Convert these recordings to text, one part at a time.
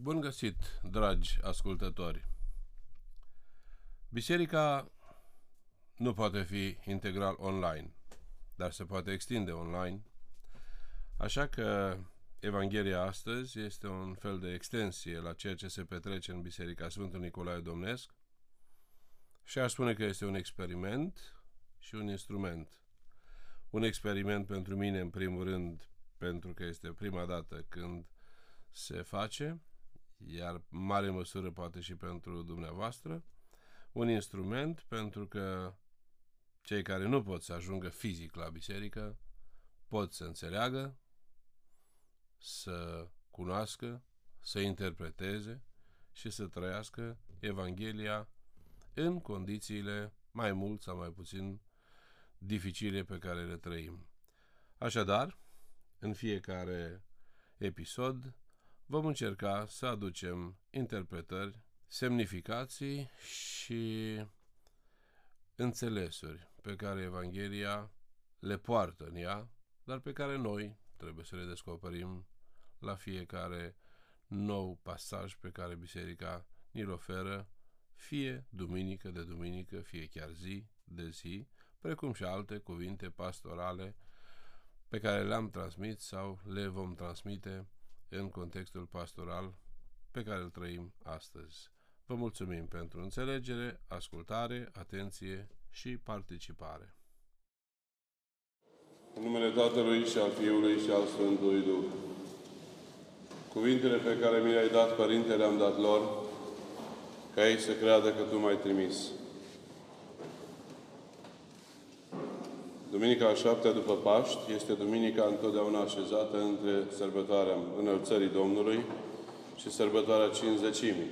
Bun găsit, dragi ascultători! Biserica nu poate fi integral online, dar se poate extinde online. Așa că Evanghelia astăzi este un fel de extensie la ceea ce se petrece în Biserica Sfântul Nicolae Domnesc și aș spune că este un experiment și un instrument. Un experiment pentru mine, în primul rând, pentru că este prima dată când se face, iar în mare măsură poate și pentru dumneavoastră, un instrument pentru că cei care nu pot să ajungă fizic la biserică pot să înțeleagă, să cunoască, să interpreteze și să trăiască Evanghelia în condițiile mai mult sau mai puțin dificile pe care le trăim. Așadar, în fiecare episod vom încerca să aducem interpretări, semnificații și înțelesuri pe care Evanghelia le poartă în ea, dar pe care noi trebuie să le descoperim la fiecare nou pasaj pe care Biserica ni-l oferă, fie duminică de duminică, fie chiar zi de zi, precum și alte cuvinte pastorale pe care le-am transmit sau le vom transmite în contextul pastoral pe care îl trăim astăzi. Vă mulțumim pentru înțelegere, ascultare, atenție și participare. În numele Tatălui și al Fiului și al Sfântului Duh. Cuvintele pe care mi le-ai dat, Părinte, le-am dat lor, ca ei să creadă că Tu m-ai trimis. Duminica a șaptea după Paști este duminica întotdeauna așezată între sărbătoarea Înălțării Domnului și sărbătoarea Cinzecimii.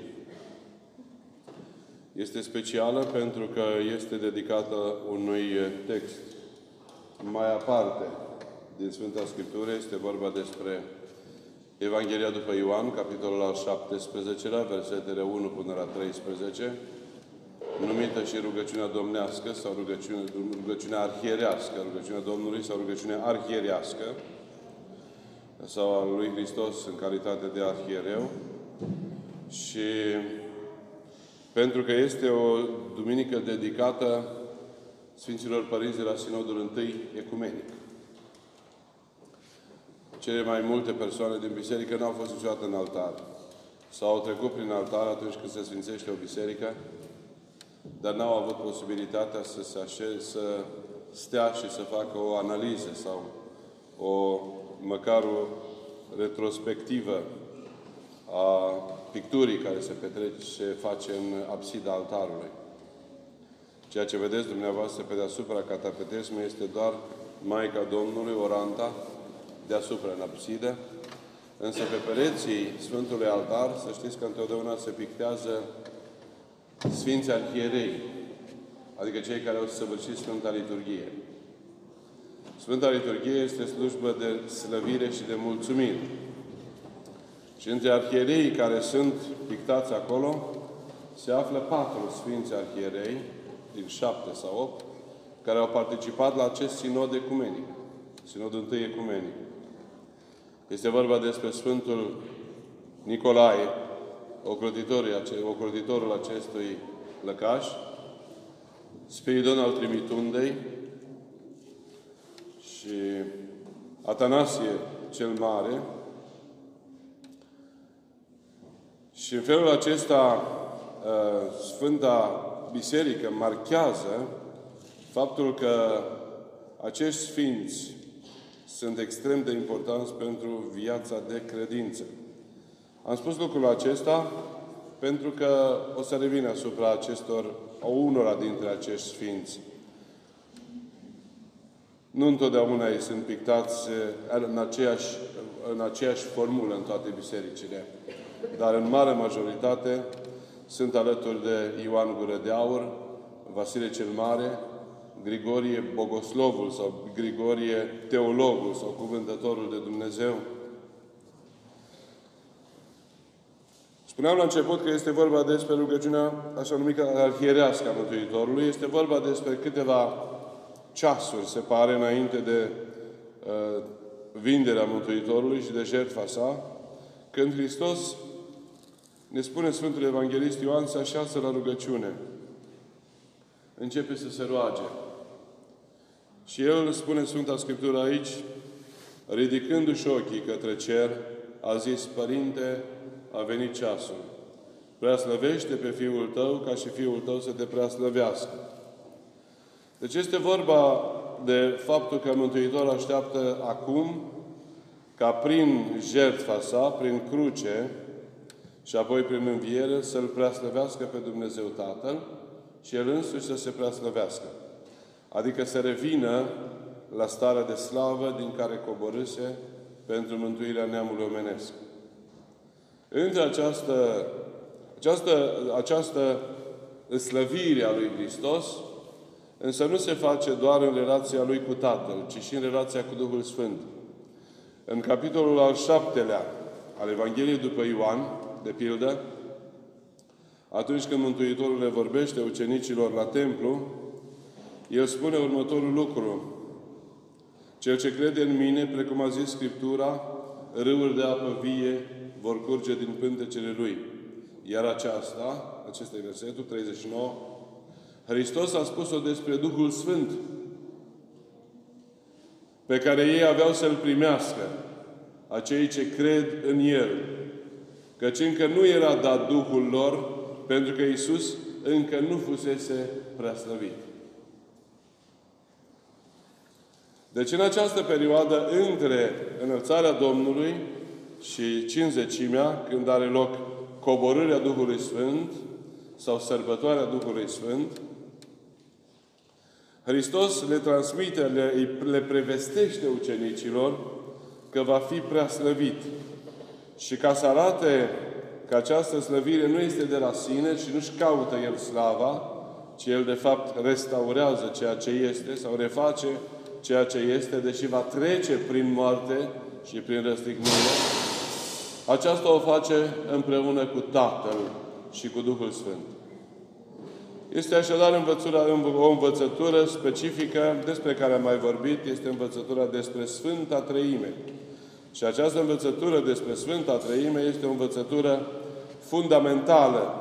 Este specială pentru că este dedicată unui text mai aparte din Sfânta Scriptură. Este vorba despre Evanghelia după Ioan, capitolul al 17 versetele 1 până la 13, numită și rugăciunea domnească sau rugăciune, rugăciunea arhierească, rugăciunea Domnului sau rugăciunea arhierească sau al lui Hristos în calitate de arhiereu și pentru că este o duminică dedicată Sfinților Părinți de la Sinodul I Ecumenic. Cele mai multe persoane din biserică n-au fost niciodată în altar. Sau au trecut prin altar atunci când se sfințește o biserică dar n-au avut posibilitatea să se așeze, să stea și să facă o analiză sau o, măcar o retrospectivă a picturii care se petrece, se face în absida altarului. Ceea ce vedeți dumneavoastră pe deasupra catapetesmului este doar Maica Domnului, Oranta, deasupra în absidă, însă pe pereții Sfântului Altar, să știți că întotdeauna se pictează Sfinții Arhierei, adică cei care au săvârșit Sfânta Liturghie. Sfânta Liturghie este slujbă de slăvire și de mulțumire. Și între arhierei care sunt pictați acolo, se află patru Sfinți Arhierei, din șapte sau opt, care au participat la acest sinod ecumenic. Sinodul întâi ecumenic. Este vorba despre Sfântul Nicolae, ocrotitorul acestui lăcaș, Spiridon al Trimitundei și Atanasie cel Mare. Și în felul acesta ă, Sfânta Biserică marchează faptul că acești sfinți sunt extrem de importanți pentru viața de credință. Am spus lucrul acesta pentru că o să revin asupra acestor, a unora dintre acești sfinți. Nu întotdeauna ei sunt pictați eh, în aceeași, în aceeași formulă în toate bisericile, dar în mare majoritate sunt alături de Ioan Gură de Aur, Vasile cel Mare, Grigorie Bogoslovul sau Grigorie Teologul sau Cuvântătorul de Dumnezeu, Spuneam la început că este vorba despre rugăciunea așa numită arhierească a Mântuitorului. Este vorba despre câteva ceasuri, se pare, înainte de uh, vinderea Mântuitorului și de jertfa sa, când Hristos ne spune Sfântul Evanghelist Ioan, se așează la rugăciune. Începe să se roage. Și el spune Sfânta Scriptură aici, ridicându-și ochii către cer, a zis, Părinte, a venit ceasul. Preaslăvește pe Fiul Tău ca și Fiul Tău să te preaslăvească. Deci este vorba de faptul că Mântuitor așteaptă acum ca prin jertfa sa, prin cruce și apoi prin înviere să-L preaslăvească pe Dumnezeu Tatăl și El însuși să se preaslăvească. Adică să revină la starea de slavă din care coborâse pentru mântuirea neamului omenesc. Între această, această, această slăvire a lui Hristos, însă nu se face doar în relația lui cu Tatăl, ci și în relația cu Duhul Sfânt. În capitolul al șaptelea al Evangheliei după Ioan, de pildă, atunci când Mântuitorul le vorbește ucenicilor la templu, el spune următorul lucru. Cel ce crede în mine, precum a zis Scriptura, râuri de apă vie vor curge din pântecele lui. Iar aceasta, acesta e versetul 39, Hristos a spus-o despre Duhul Sfânt, pe care ei aveau să-L primească, acei ce cred în El. Căci încă nu era dat Duhul lor, pentru că Iisus încă nu fusese preaslăvit. Deci în această perioadă între înălțarea Domnului și cinzecimea, când are loc coborârea Duhului Sfânt sau sărbătoarea Duhului Sfânt, Hristos le transmite, le, le prevestește ucenicilor că va fi prea slăvit. Și ca să arate că această slăvire nu este de la sine și nu-și caută El slava, ci El de fapt restaurează ceea ce este sau reface ceea ce este, deși va trece prin moarte și prin răstignire, aceasta o face împreună cu Tatăl și cu Duhul Sfânt. Este așadar învățura, o învățătură specifică despre care am mai vorbit, este învățătura despre Sfânta Treime. Și această învățătură despre Sfânta Treime este o învățătură fundamentală.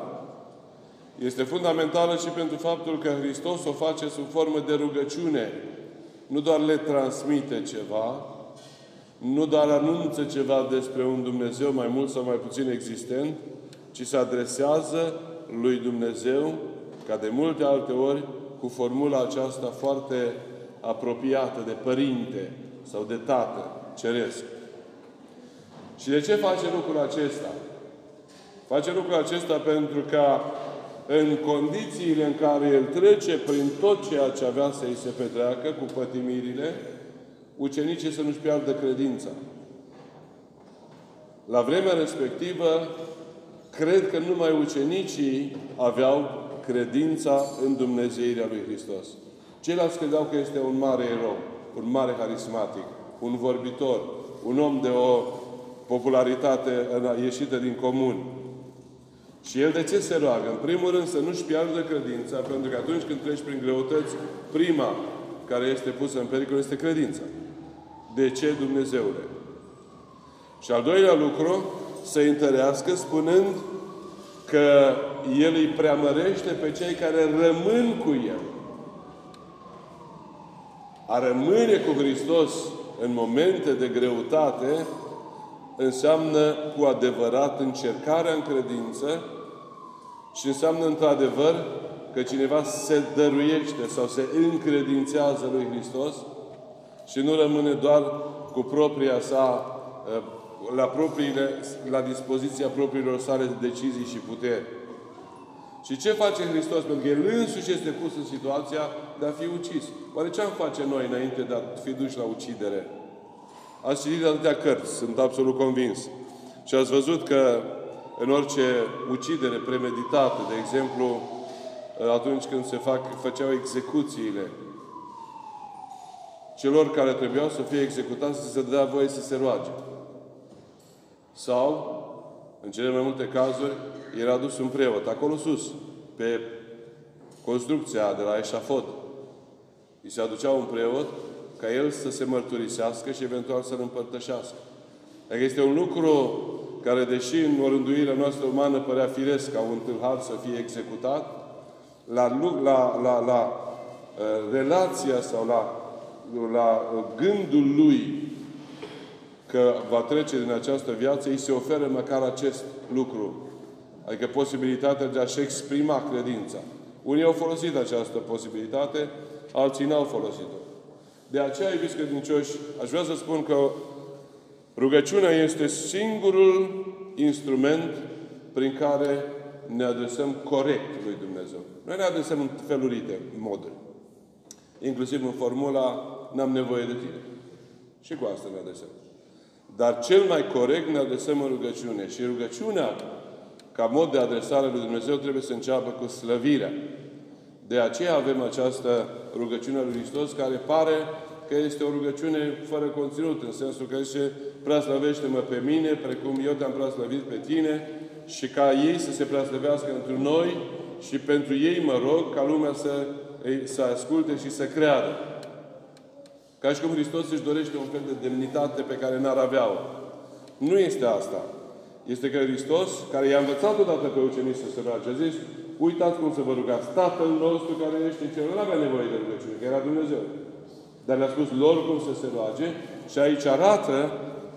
Este fundamentală și pentru faptul că Hristos o face sub formă de rugăciune nu doar le transmite ceva, nu doar anunță ceva despre un Dumnezeu mai mult sau mai puțin existent, ci se adresează lui Dumnezeu, ca de multe alte ori, cu formula aceasta foarte apropiată de părinte sau de tată ceresc. Și de ce face lucrul acesta? Face lucrul acesta pentru ca în condițiile în care el trece prin tot ceea ce avea să îi se petreacă cu pătimirile, ucenicii să nu-și piardă credința. La vremea respectivă, cred că numai ucenicii aveau credința în Dumnezeirea lui Hristos. Ceilalți credeau că este un mare erou, un mare harismatic, un vorbitor, un om de o popularitate ieșită din comun, și el de ce se roagă? În primul rând să nu-și piardă credința, pentru că atunci când treci prin greutăți, prima care este pusă în pericol este credința. De ce Dumnezeule? Și al doilea lucru, să întărească spunând că El îi preamărește pe cei care rămân cu El. A rămâne cu Hristos în momente de greutate înseamnă cu adevărat încercarea în credință și înseamnă într-adevăr că cineva se dăruiește sau se încredințează lui Hristos și nu rămâne doar cu propria sa, eh, la, propriile, la dispoziția propriilor sale decizii și puteri. Și ce face Hristos? Pentru că El însuși este pus în situația de a fi ucis. Oare ce am face noi înainte de a fi duși la ucidere? Ați citit atâtea cărți, sunt absolut convins. Și ați văzut că în orice ucidere premeditată, de exemplu, atunci când se fac, făceau execuțiile, celor care trebuiau să fie executați să se dea voie să se roage. Sau, în cele mai multe cazuri, era dus un preot, acolo sus, pe construcția de la eșafod. Îi se aducea un preot ca el să se mărturisească și eventual să-l împărtășească. Dacă este un lucru care, deși în orânduirea noastră umană părea firesc ca un tâlhar să fie executat, la, la, la, la uh, relația sau la, la gândul lui că va trece din această viață, îi se oferă măcar acest lucru. Adică posibilitatea de a-și exprima credința. Unii au folosit această posibilitate, alții n-au folosit-o. De aceea, iubiți credincioși, aș vrea să spun că rugăciunea este singurul instrument prin care ne adresăm corect lui Dumnezeu. Noi ne adresăm în felurite moduri. Inclusiv în formula n-am nevoie de tine. Și cu asta ne adresăm. Dar cel mai corect ne adresăm în rugăciune. Și rugăciunea, ca mod de adresare lui Dumnezeu, trebuie să înceapă cu slăvirea. De aceea avem această rugăciune a lui Hristos, care pare că este o rugăciune fără conținut, în sensul că zice, preaslăvește-mă pe mine, precum eu te-am preaslăvit pe tine, și ca ei să se preaslăvească într noi și pentru ei mă rog ca lumea să, să asculte și să creadă. Ca și cum Hristos își dorește un fel de demnitate pe care n-ar avea-o. Nu este asta. Este că Hristos, care i-a învățat odată pe ucenici să se roage, a zis, uitați cum să vă rugați. Tatăl nostru care ești în cer, nu avea nevoie de rugăciune, că era Dumnezeu. Dar le-a spus lor cum să se roage și aici arată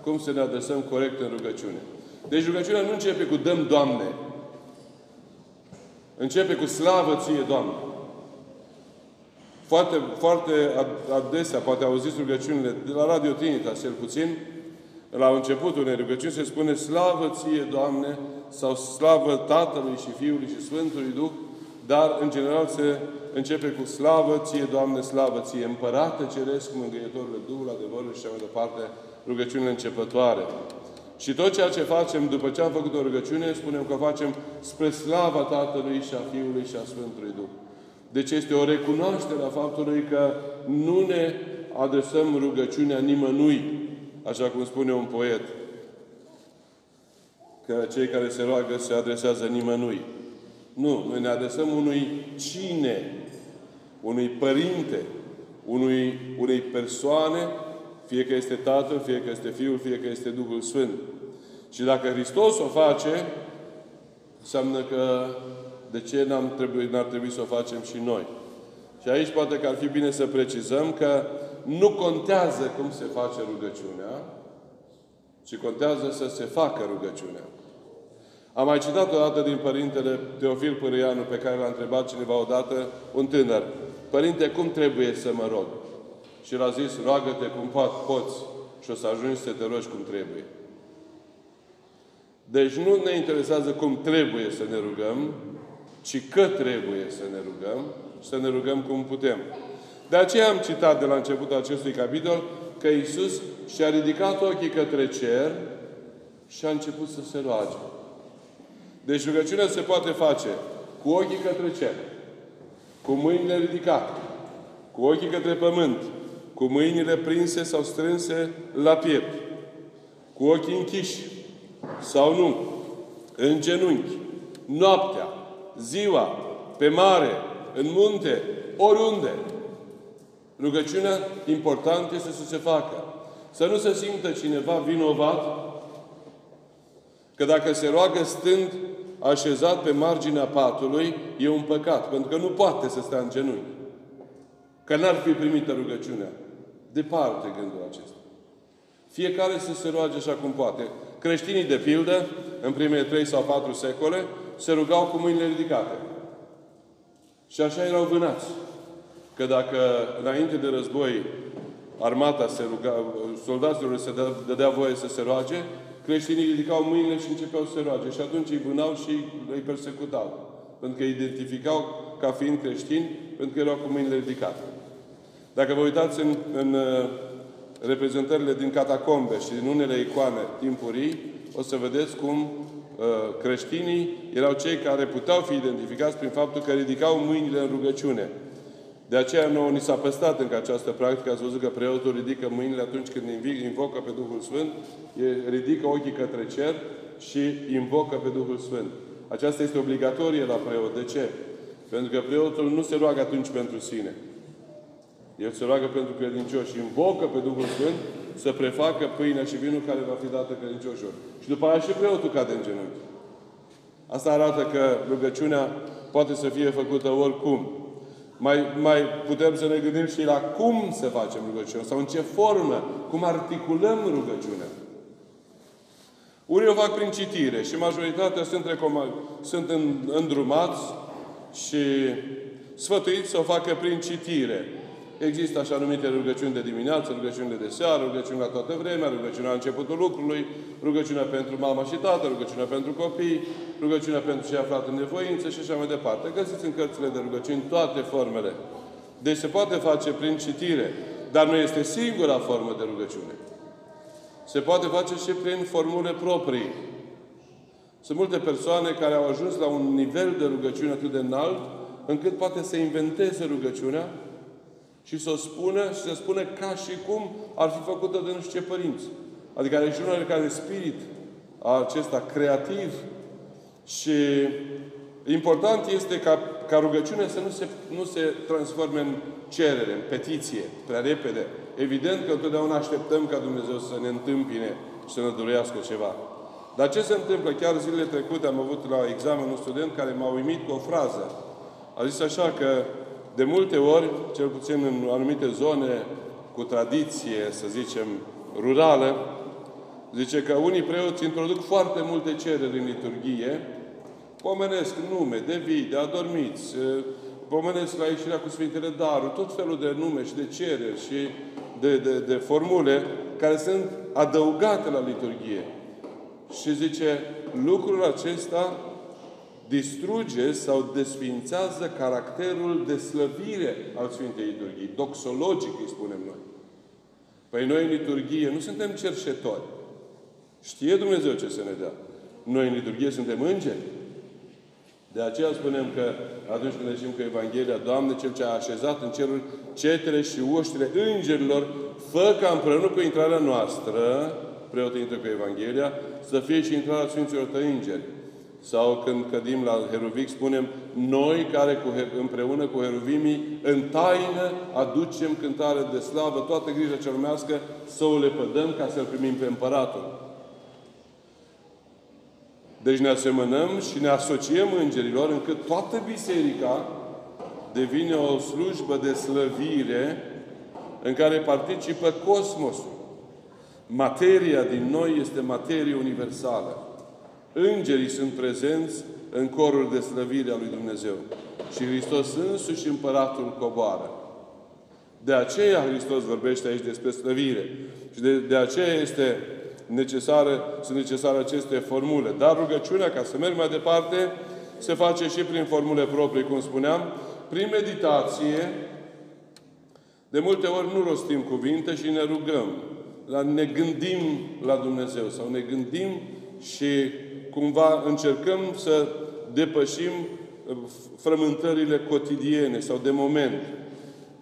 cum să ne adresăm corect în rugăciune. Deci rugăciunea nu începe cu dăm Doamne. Începe cu slavă ție, Doamne. Foarte, foarte adesea, poate auziți rugăciunile de la Radio Trinitas, cel puțin, la începutul unei rugăciuni se spune Slavă ție, Doamne, sau Slavă Tatălui și Fiului și Sfântului Duh, dar, în general, se începe cu Slavă ție, Doamne, slavă ție, Împărate Ceresc, Mângâietorul Duhul, adevărul și așa mai departe, rugăciunile începătoare. Și tot ceea ce facem după ce am făcut o rugăciune, spunem că facem spre slava Tatălui și a Fiului și a Sfântului Duh. Deci este o recunoaștere a faptului că nu ne adresăm rugăciunea nimănui, așa cum spune un poet, că cei care se roagă se adresează nimănui. Nu, noi ne adresăm unui cine, unui părinte, unui, unei persoane, fie că este Tatăl, fie că este Fiul, fie că este Duhul Sfânt. Și dacă Hristos o face, înseamnă că de ce n-am trebui, n-ar trebui să o facem și noi? Și aici poate că ar fi bine să precizăm că nu contează cum se face rugăciunea, ci contează să se facă rugăciunea. Am mai citat o dată din Părintele Teofil Pârâianu, pe care l-a întrebat cineva odată, un tânăr. Părinte, cum trebuie să mă rog? Și l-a zis, roagă-te cum poți și o să ajungi să te rogi cum trebuie. Deci nu ne interesează cum trebuie să ne rugăm, ci că trebuie să ne rugăm și să ne rugăm cum putem. De aceea am citat de la începutul acestui capitol că Iisus și-a ridicat ochii către cer și a început să se roage. Deci rugăciunea se poate face cu ochii către cer, cu mâinile ridicate, cu ochii către pământ, cu mâinile prinse sau strânse la piept, cu ochii închiși sau nu, în genunchi, noaptea, ziua, pe mare, în munte, oriunde. Rugăciunea important este să se facă. Să nu se simtă cineva vinovat că dacă se roagă stând așezat pe marginea patului, e un păcat, pentru că nu poate să stea în genunchi. Că n-ar fi primită rugăciunea. Departe gândul acesta. Fiecare să se roage așa cum poate. Creștinii, de pildă, în primele trei sau patru secole, se rugau cu mâinile ridicate. Și așa erau vânați. Că dacă înainte de război armata se ruga, soldaților se dădea voie să se roage, creștinii ridicau mâinile și începeau să se roage. Și atunci îi vânau și îi persecutau. Pentru că îi identificau ca fiind creștini, pentru că erau cu mâinile ridicate. Dacă vă uitați în, în uh, reprezentările din catacombe și din unele icoane timpurii, o să vedeți cum uh, creștinii erau cei care puteau fi identificați prin faptul că ridicau mâinile în rugăciune. De aceea nouă ni s-a păstrat încă această practică. Ați văzut că preotul ridică mâinile atunci când invocă pe Duhul Sfânt, ridică ochii către cer și invocă pe Duhul Sfânt. Aceasta este obligatorie la preot. De ce? Pentru că preotul nu se roagă atunci pentru sine. El se roagă pentru credincioși și invocă pe Duhul Sfânt să prefacă pâinea și vinul care va fi dată credincioșilor. Și după aceea și preotul cade în genunchi. Asta arată că rugăciunea poate să fie făcută oricum. Mai, mai putem să ne gândim și la cum să facem rugăciunea sau în ce formă, cum articulăm rugăciunea. Unii o fac prin citire și majoritatea sunt, sunt îndrumați și sfătuiți să o facă prin citire. Există așa numite rugăciuni de dimineață, rugăciuni de seară, rugăciuni la toată vremea, rugăciunea la începutul lucrului, rugăciunea pentru mama și tată, rugăciunea pentru copii, rugăciunea pentru cei aflat în nevoință și așa mai departe. Găsiți în cărțile de rugăciuni toate formele. Deci se poate face prin citire, dar nu este singura formă de rugăciune. Se poate face și prin formule proprii. Sunt multe persoane care au ajuns la un nivel de rugăciune atât de înalt, încât poate să inventeze rugăciunea și să o spună și să spună ca și cum ar fi făcută de nu știu ce părinți. Adică are și unul care spirit acesta creativ și important este ca, ca rugăciunea să nu se, nu se transforme în cerere, în petiție, prea repede. Evident că întotdeauna așteptăm ca Dumnezeu să ne întâmpine și să ne dorească ceva. Dar ce se întâmplă? Chiar zilele trecute am avut la examen un student care m-a uimit cu o frază. A zis așa că de multe ori, cel puțin în anumite zone cu tradiție, să zicem, rurală, zice că unii preoți introduc foarte multe cereri în liturghie, pomenesc nume de vii, de adormiți, pomenesc la ieșirea cu Sfintele Daruri, tot felul de nume și de cereri și de, de, de formule care sunt adăugate la liturghie. Și zice, lucrul acesta distruge sau desfințează caracterul de slăvire al Sfintei Liturghii. Doxologic îi spunem noi. Păi noi în liturghie nu suntem cerșetori. Știe Dumnezeu ce să ne dea. Noi în liturghie suntem îngeri. De aceea spunem că atunci când zicem că Evanghelia, Doamne, Cel ce a așezat în cerul cetele și uștile îngerilor, fă ca împreună cu intrarea noastră, preotul intră cu Evanghelia, să fie și intrarea Sfinților Tăi îngeri. Sau când cădim la Heruvic, spunem, noi care cu, împreună cu Heruvimii, în taină, aducem cântare de slavă, toată grija cea lumească, să o lepădăm ca să-L primim pe Împăratul. Deci ne asemănăm și ne asociem îngerilor încât toată biserica devine o slujbă de slăvire în care participă cosmosul. Materia din noi este materie universală. Îngerii sunt prezenți în corul de slăvire a lui Dumnezeu. Și Hristos însuși împăratul coboară. De aceea Hristos vorbește aici despre slăvire. Și de, de aceea este necesară, sunt necesare aceste formule. Dar rugăciunea, ca să merg mai departe, se face și prin formule proprii, cum spuneam, prin meditație. De multe ori nu rostim cuvinte și ne rugăm. Ne gândim la Dumnezeu sau ne gândim și cumva încercăm să depășim uh, frământările cotidiene sau de moment.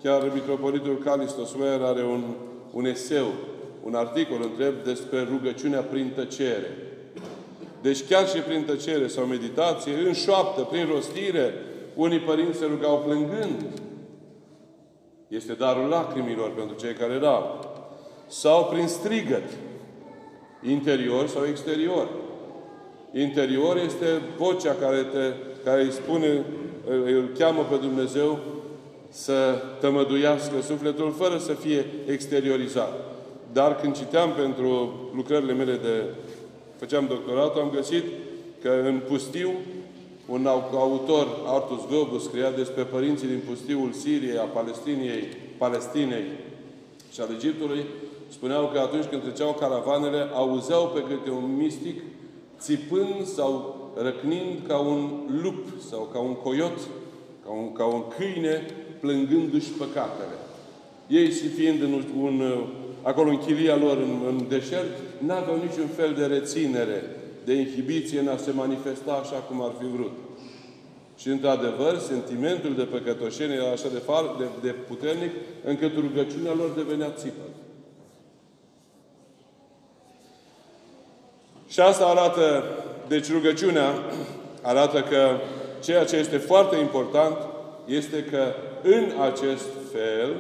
Chiar Mitropolitul Calistos are un, un eseu un articol întreb despre rugăciunea prin tăcere. Deci chiar și prin tăcere sau meditație, în șoaptă, prin rostire, unii părinți se rugau plângând. Este darul lacrimilor pentru cei care erau. Sau prin strigăt, interior sau exterior. Interior este vocea care, te, care îi spune, îl cheamă pe Dumnezeu să tămăduiască sufletul fără să fie exteriorizat. Dar când citeam pentru lucrările mele de... făceam doctoratul, am găsit că în pustiu un autor, Artus Gobus, scria despre părinții din pustiul Siriei, a Palestiniei, Palestinei și al Egiptului, spuneau că atunci când treceau caravanele, auzeau pe câte un mistic țipând sau răcnind ca un lup sau ca un coiot, ca un, ca un câine, plângându-și păcatele. Ei, și fiind în un acolo în chilia lor, în, în deșert, n-aveau niciun fel de reținere, de inhibiție în a se manifesta așa cum ar fi vrut. Și, într-adevăr, sentimentul de păcătoșenie era așa de, far, de, de puternic, încât rugăciunea lor devenea țipă. Și asta arată, deci rugăciunea arată că ceea ce este foarte important este că în acest fel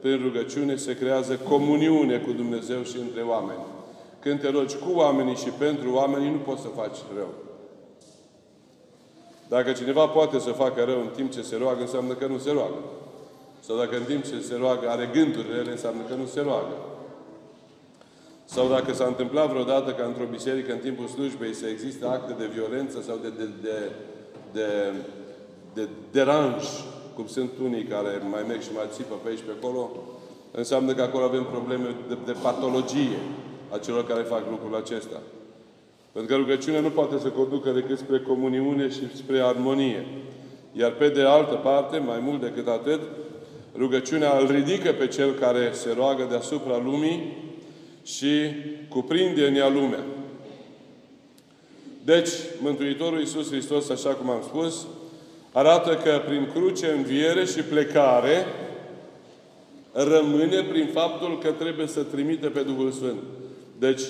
prin rugăciune se creează comuniune cu Dumnezeu și între oameni. Când te rogi cu oamenii și pentru oamenii, nu poți să faci rău. Dacă cineva poate să facă rău în timp ce se roagă, înseamnă că nu se roagă. Sau dacă în timp ce se roagă are gânduri rele, înseamnă că nu se roagă. Sau dacă s-a întâmplat vreodată ca într-o biserică, în timpul slujbei, să existe acte de violență sau de, de, de, de, de deranj, cum sunt unii care mai merg și mai țipă pe aici pe acolo, înseamnă că acolo avem probleme de, de patologie a celor care fac lucrul acesta. Pentru că rugăciunea nu poate să conducă decât spre comuniune și spre armonie. Iar pe de altă parte, mai mult decât atât, rugăciunea îl ridică pe cel care se roagă deasupra lumii și cuprinde în ea lumea. Deci, Mântuitorul Iisus Hristos, așa cum am spus, arată că prin cruce, înviere și plecare, rămâne prin faptul că trebuie să trimite pe Duhul Sfânt. Deci,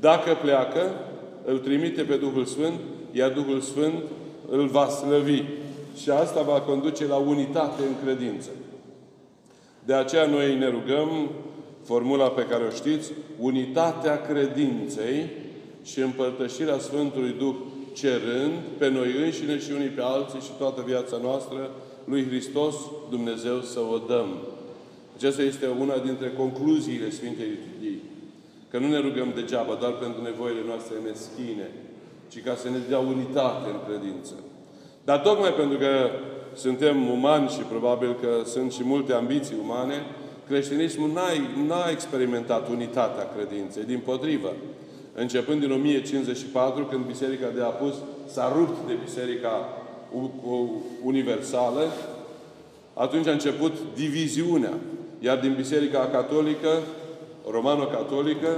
dacă pleacă, îl trimite pe Duhul Sfânt, iar Duhul Sfânt îl va slăvi. Și asta va conduce la unitate în credință. De aceea noi ne rugăm, formula pe care o știți, unitatea credinței și împărtășirea Sfântului Duh, cerând pe noi înșine și unii pe alții și toată viața noastră lui Hristos, Dumnezeu să o dăm. Aceasta este una dintre concluziile Sfintei Liturghii. Că nu ne rugăm degeaba doar pentru nevoile noastre meschine, ci ca să ne dea unitate în credință. Dar tocmai pentru că suntem umani și probabil că sunt și multe ambiții umane, creștinismul n-a, n-a experimentat unitatea credinței, din potrivă. Începând din 1054, când Biserica de Apus s-a rupt de Biserica Universală, atunci a început diviziunea. Iar din Biserica Catolică romano-catolică,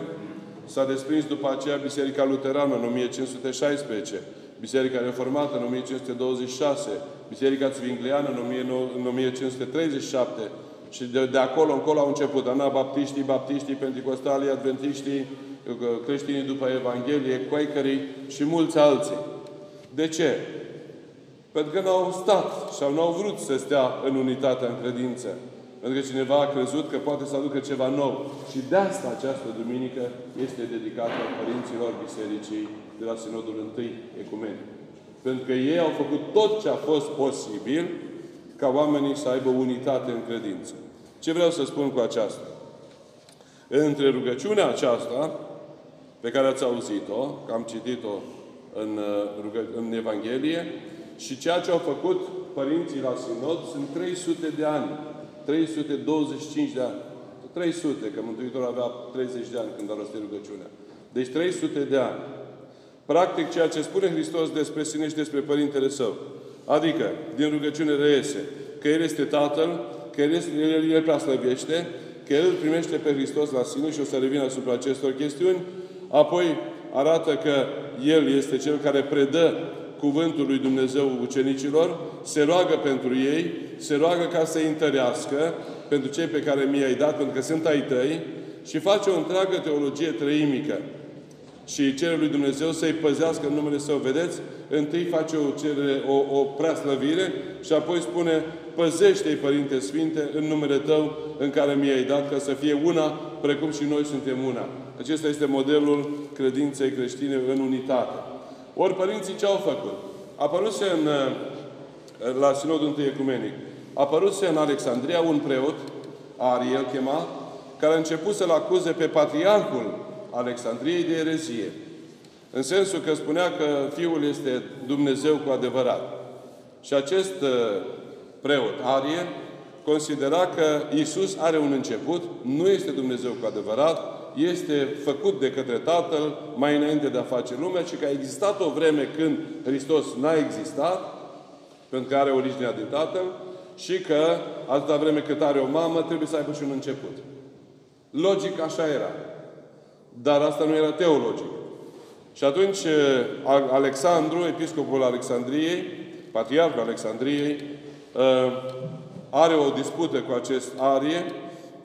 s-a desprins după aceea Biserica Luterană în 1516, Biserica Reformată în 1526, Biserica Zwingliană în 1537 și de, de acolo încolo au început anabaptiștii, baptiștii, penticostalii, adventiștii, creștinii după Evanghelie, quakerii și mulți alții. De ce? Pentru că n-au stat sau n-au vrut să stea în unitatea în credință. Pentru că cineva a crezut că poate să aducă ceva nou. Și de asta această duminică este dedicată părinților Bisericii de la Sinodul I Ecumenic. Pentru că ei au făcut tot ce a fost posibil ca oamenii să aibă unitate în credință. Ce vreau să spun cu aceasta? Între rugăciunea aceasta, pe care ați auzit-o, că am citit-o în, uh, în Evanghelie, și ceea ce au făcut părinții la Sinod sunt 300 de ani 325 de ani. 300, că Mântuitorul avea 30 de ani când a rostit rugăciunea. Deci 300 de ani. Practic, ceea ce spune Hristos despre sine și despre Părintele Său. Adică, din rugăciune reiese că El este Tatăl, că El, este, El, El prea slăvește, că El primește pe Hristos la sine și o să revin asupra acestor chestiuni. Apoi arată că El este Cel care predă cuvântul lui Dumnezeu ucenicilor, se roagă pentru ei, se roagă ca să-i întărească pentru cei pe care mi-ai dat, pentru că sunt ai tăi, și face o întreagă teologie trăimică. Și cere lui Dumnezeu să-i păzească în numele Său. Vedeți? Întâi face o, cerere, o, o preaslăvire și apoi spune Păzește-i, Părinte Sfinte, în numele Tău în care mi-ai dat, ca să fie una, precum și noi suntem una. Acesta este modelul credinței creștine în unitate. Ori părinții ce au făcut? Apăruse în, la Sinodul I Ecumenic, apăruse în Alexandria un preot, Ariel chema, care a început să-l acuze pe patriarhul Alexandriei de erezie. În sensul că spunea că Fiul este Dumnezeu cu adevărat. Și acest uh, preot, Ariel, considera că Isus are un început, nu este Dumnezeu cu adevărat, este făcut de către Tatăl mai înainte de a face lumea și că a existat o vreme când Hristos n-a existat, pentru că are originea din Tatăl, și că atâta vreme cât are o mamă, trebuie să aibă și un început. Logic așa era. Dar asta nu era teologic. Și atunci Alexandru, episcopul Alexandriei, patriarhul Alexandriei, are o dispută cu acest Arie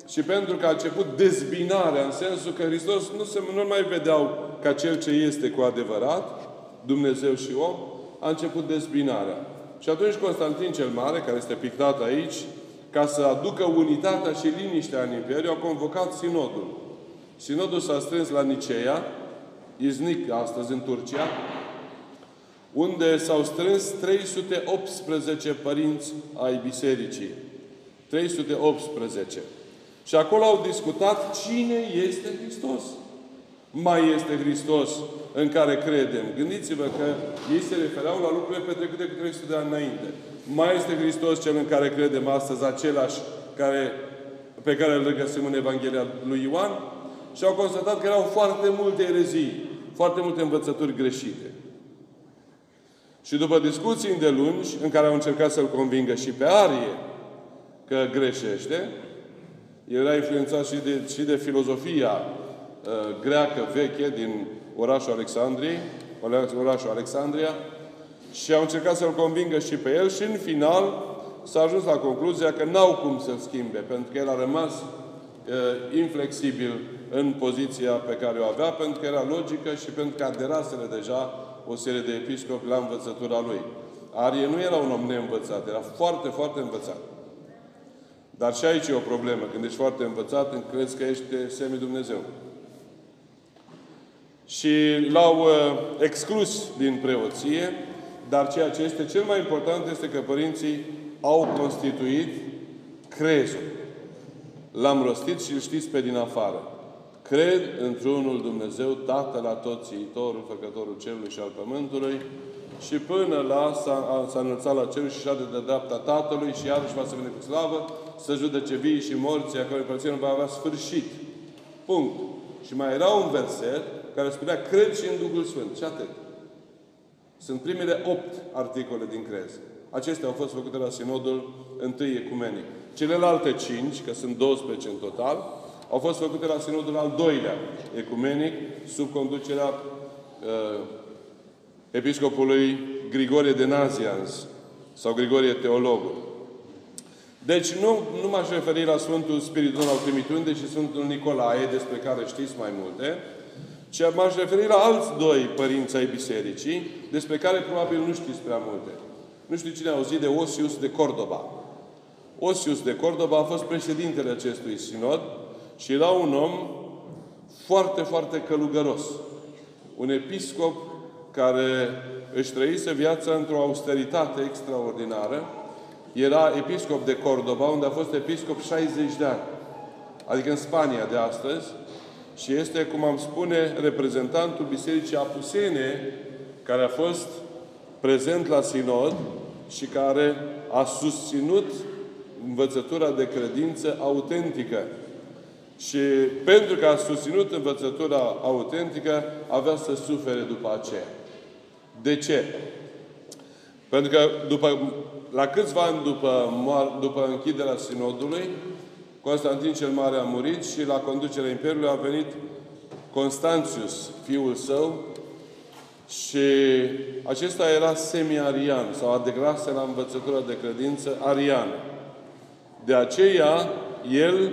și pentru că a început dezbinarea, în sensul că Hristos nu, se, nu mai vedeau ca Cel ce este cu adevărat, Dumnezeu și om, a început dezbinarea. Și atunci Constantin cel Mare, care este pictat aici, ca să aducă unitatea și liniștea în Imperiu, a convocat Sinodul. Sinodul s-a strâns la Niceea, Iznic, astăzi în Turcia, unde s-au strâns 318 părinți ai bisericii. 318. Și acolo au discutat cine este Hristos. Mai este Hristos în care credem. Gândiți-vă că ei se refereau la lucrurile petrecute cu 300 de ani înainte. Mai este Hristos cel în care credem astăzi, același care, pe care îl regăsim în Evanghelia lui Ioan? Și au constatat că erau foarte multe erezii, foarte multe învățături greșite. Și după discuții îndelungi, în care au încercat să-l convingă și pe Arie că greșește, el era influențat și de, și de filozofia uh, greacă veche din orașul Alexandriei, orașul Alexandria, și au încercat să-l convingă și pe el și în final s-a ajuns la concluzia că n-au cum să-l schimbe, pentru că el a rămas uh, inflexibil în poziția pe care o avea, pentru că era logică și pentru că aderasele deja o serie de episcopi la învățătura lui. Arie nu era un om neînvățat, era foarte, foarte învățat. Dar și aici e o problemă. Când ești foarte învățat, crezi că ești semi-Dumnezeu. Și l-au uh, exclus din preoție, dar ceea ce este cel mai important este că părinții au constituit crezul. L-am rostit și îl știți pe din afară. Cred într-unul Dumnezeu, Tatăl Atotțiitorul, Făcătorul Cerului și al Pământului, și până la s-a, s-a înălțat la cer și șade de dreapta Tatălui și iarăși va să vină cu slavă să judece vii și morții, a cărui nu va avea sfârșit. Punct. Și mai era un verset care spunea, cred și în Duhul Sfânt. Și atât. Sunt primele opt articole din crez. Acestea au fost făcute la Sinodul întâi ecumenic. Celelalte cinci, că sunt 12 în total, au fost făcute la Sinodul al doilea ecumenic, sub conducerea uh, episcopului Grigorie de Nazians sau Grigorie Teologul. Deci nu, nu m-aș referi la Sfântul Spiritul al Trimitundei și Sfântul Nicolae, despre care știți mai multe, ci m-aș referi la alți doi părinți ai Bisericii, despre care probabil nu știți prea multe. Nu știu cine a auzit de Osius de Cordoba. Osius de Cordoba a fost președintele acestui sinod și era un om foarte, foarte călugăros. Un episcop care își trăise viața într-o austeritate extraordinară. Era episcop de Cordoba, unde a fost episcop 60 de ani. Adică în Spania de astăzi. Și este, cum am spune, reprezentantul Bisericii Apusene, care a fost prezent la Sinod și care a susținut învățătura de credință autentică și pentru că a susținut învățătura autentică, avea să sufere după aceea. De ce? Pentru că după, la câțiva ani după, după închiderea sinodului, Constantin cel Mare a murit și la conducerea Imperiului a venit Constantius, fiul său, și acesta era semi-arian sau adegrase la învățătura de credință ariană. De aceea, el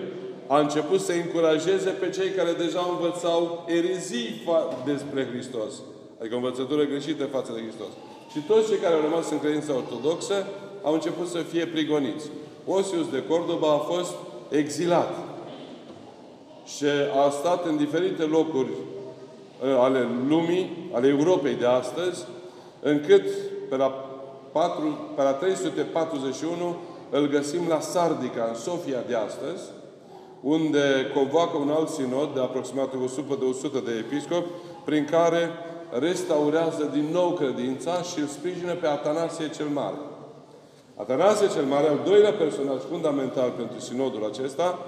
a început să încurajeze pe cei care deja învățau erizii despre Hristos. Adică o învățătură greșită față de Hristos. Și toți cei care au rămas în credința ortodoxă au început să fie prigoniți. Osius de Cordoba a fost exilat. Și a stat în diferite locuri ă, ale lumii, ale Europei de astăzi, încât pe la, 4, pe la 341 îl găsim la Sardica, în Sofia de astăzi, unde convoacă un alt sinod de aproximativ 100 de 100 de episcopi, prin care restaurează din nou credința și îl sprijină pe Atanasie cel Mare. Atanasie cel Mare, al doilea personaj fundamental pentru sinodul acesta,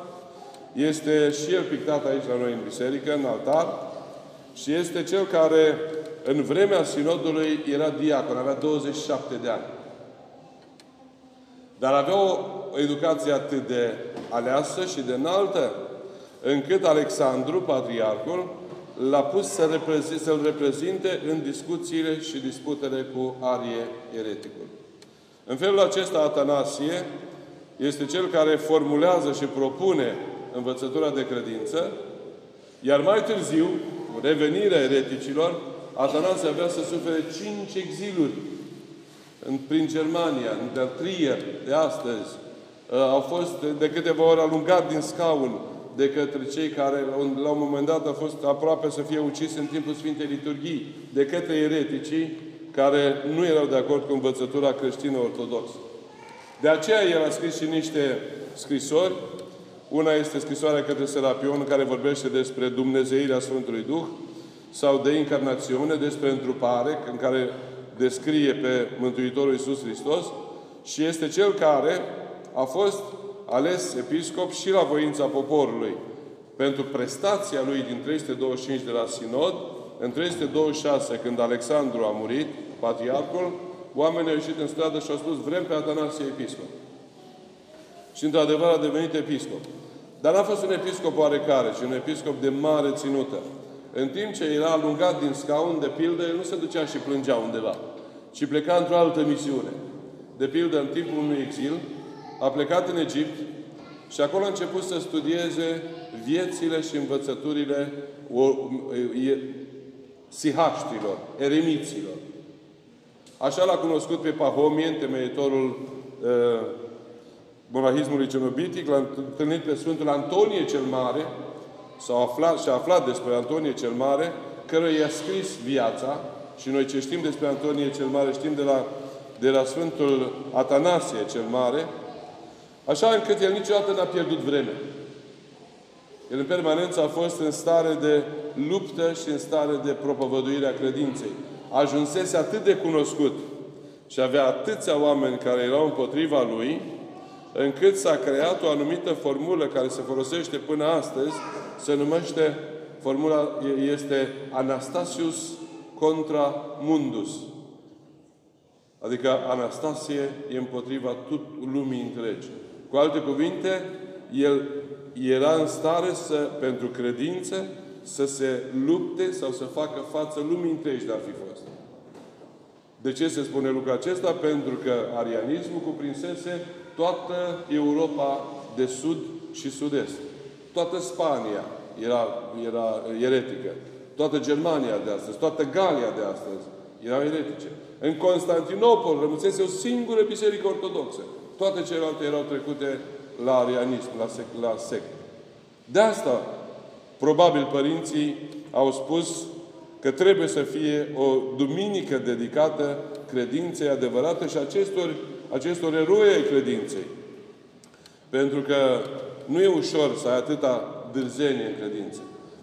este și el pictat aici la noi în biserică, în altar, și este cel care în vremea sinodului era diacon, avea 27 de ani. Dar avea o educație atât de aleasă și de înaltă, încât Alexandru, patriarhul, l-a pus să reprezinte, să-l reprezinte în discuțiile și disputele cu Arie ereticul. În felul acesta, Atanasie este cel care formulează și propune învățătura de credință, iar mai târziu, revenirea ereticilor, Atanasie avea să sufere cinci exiluri în, prin Germania, în Trier de astăzi, uh, au fost de câteva ori alungat din scaun de către cei care la un moment dat a fost aproape să fie ucis în timpul Sfintei Liturghii, de către ereticii care nu erau de acord cu învățătura creștină ortodoxă. De aceea el a scris și niște scrisori. Una este scrisoarea către Serapion, care vorbește despre Dumnezeirea Sfântului Duh, sau de încarnațiune, despre întrupare, în care descrie pe Mântuitorul Iisus Hristos, și este cel care a fost ales episcop și la voința poporului pentru prestația lui din 325 de la Sinod, în 326, când Alexandru a murit, patriarhul, oamenii au ieșit în stradă și au spus, vrem pe Atanasie episcop. Și într-adevăr a devenit episcop. Dar n-a fost un episcop oarecare, ci un episcop de mare ținută. În timp ce era alungat din scaun, de pildă, el nu se ducea și plângea undeva, ci pleca într-o altă misiune. De pildă, în timpul unui exil, a plecat în Egipt și acolo a început să studieze viețile și învățăturile sihaștilor, eremiților. Așa l-a cunoscut pe Pahomie, întemeitorul uh, monahismului cenobitic, l-a întâlnit pe Sfântul Antonie cel Mare, s-a aflat, și-a aflat despre Antonie cel Mare, căruia i-a scris viața, și noi ce știm despre Antonie cel Mare, știm de la, de la Sfântul Atanasie cel Mare, așa încât el niciodată n-a pierdut vreme. El în permanență a fost în stare de luptă și în stare de propovăduire a credinței. Ajunsese atât de cunoscut și avea atâția oameni care erau împotriva lui, încât s-a creat o anumită formulă care se folosește până astăzi, se numește, formula este Anastasius contra Mundus. Adică Anastasie e împotriva tot lumii întregi. Cu alte cuvinte, el era în stare să, pentru credință, să se lupte sau să facă față lumii întregi de ar fi fost. De ce se spune lucrul acesta? Pentru că arianismul cuprinsese toată Europa de sud și sud-est. Toată Spania era, era eretică. Toată Germania de astăzi, toată Galia de astăzi erau eretice. În Constantinopol rămâsese o singură biserică ortodoxă. Toate celelalte erau trecute la arianism, la, sec, la sect. De asta, probabil, părinții au spus că trebuie să fie o duminică dedicată credinței adevărate și acestor, acestor eroi ai credinței. Pentru că nu e ușor să ai atâta dârzenie în credință.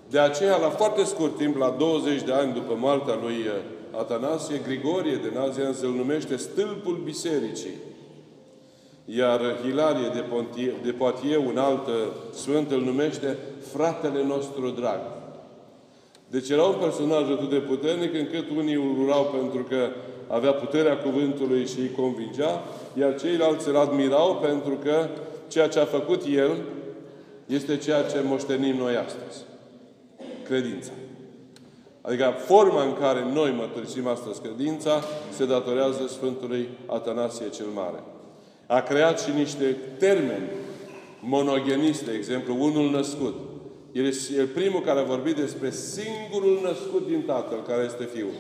De aceea, la foarte scurt timp, la 20 de ani după moartea lui uh, Atanasie, Grigorie de Nazian se numește Stâlpul Bisericii. Iar Hilarie de, Pontie, de Poitiers, un alt uh, sfânt, îl numește Fratele nostru drag. Deci era un personaj atât de puternic încât unii îl urau pentru că avea puterea cuvântului și îi convingea, iar ceilalți îl admirau pentru că ceea ce a făcut el este ceea ce moștenim noi astăzi. Credința. Adică forma în care noi mărturisim astăzi credința se datorează Sfântului Atanasie cel Mare. A creat și niște termeni monogeniste, de exemplu, unul născut. El e primul care a vorbit despre singurul născut din Tatăl, care este Fiul.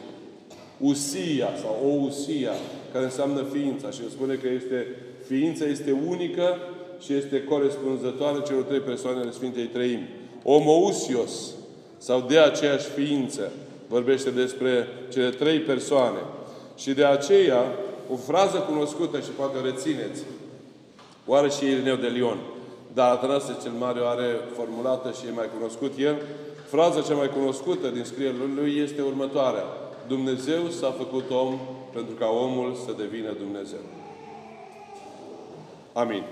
Usia sau o usia, care înseamnă ființa. Și el spune că este, ființa este unică și este corespunzătoare celor trei persoane ale Sfintei Treimi. Omousios, sau de aceeași ființă. Vorbește despre cele trei persoane. Și de aceea, o frază cunoscută și poate o rețineți, oare și Irineu de Lion, dar Atanasie cel Mare o are formulată și e mai cunoscut el, fraza cea mai cunoscută din scrierile lui este următoarea. Dumnezeu s-a făcut om pentru ca omul să devină Dumnezeu. Amin.